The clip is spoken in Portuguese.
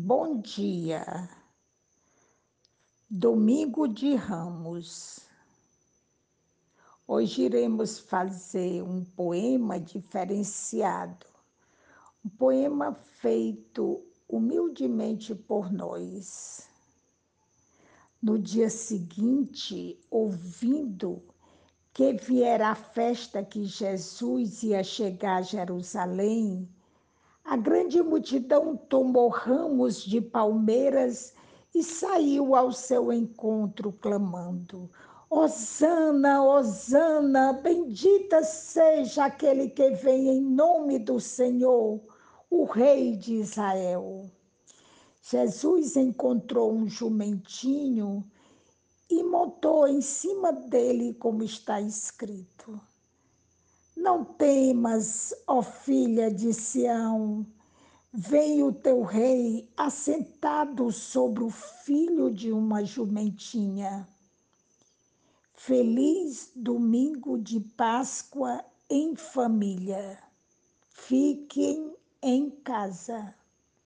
Bom dia, domingo de Ramos. Hoje iremos fazer um poema diferenciado, um poema feito humildemente por nós. No dia seguinte, ouvindo que viera a festa que Jesus ia chegar a Jerusalém, a grande multidão tomou ramos de palmeiras e saiu ao seu encontro, clamando: Hosana, Hosana, bendita seja aquele que vem em nome do Senhor, o Rei de Israel. Jesus encontrou um jumentinho e montou em cima dele, como está escrito. Não temas, ó filha de Sião, vem o teu rei assentado sobre o filho de uma jumentinha. Feliz domingo de Páscoa em família. Fiquem em casa.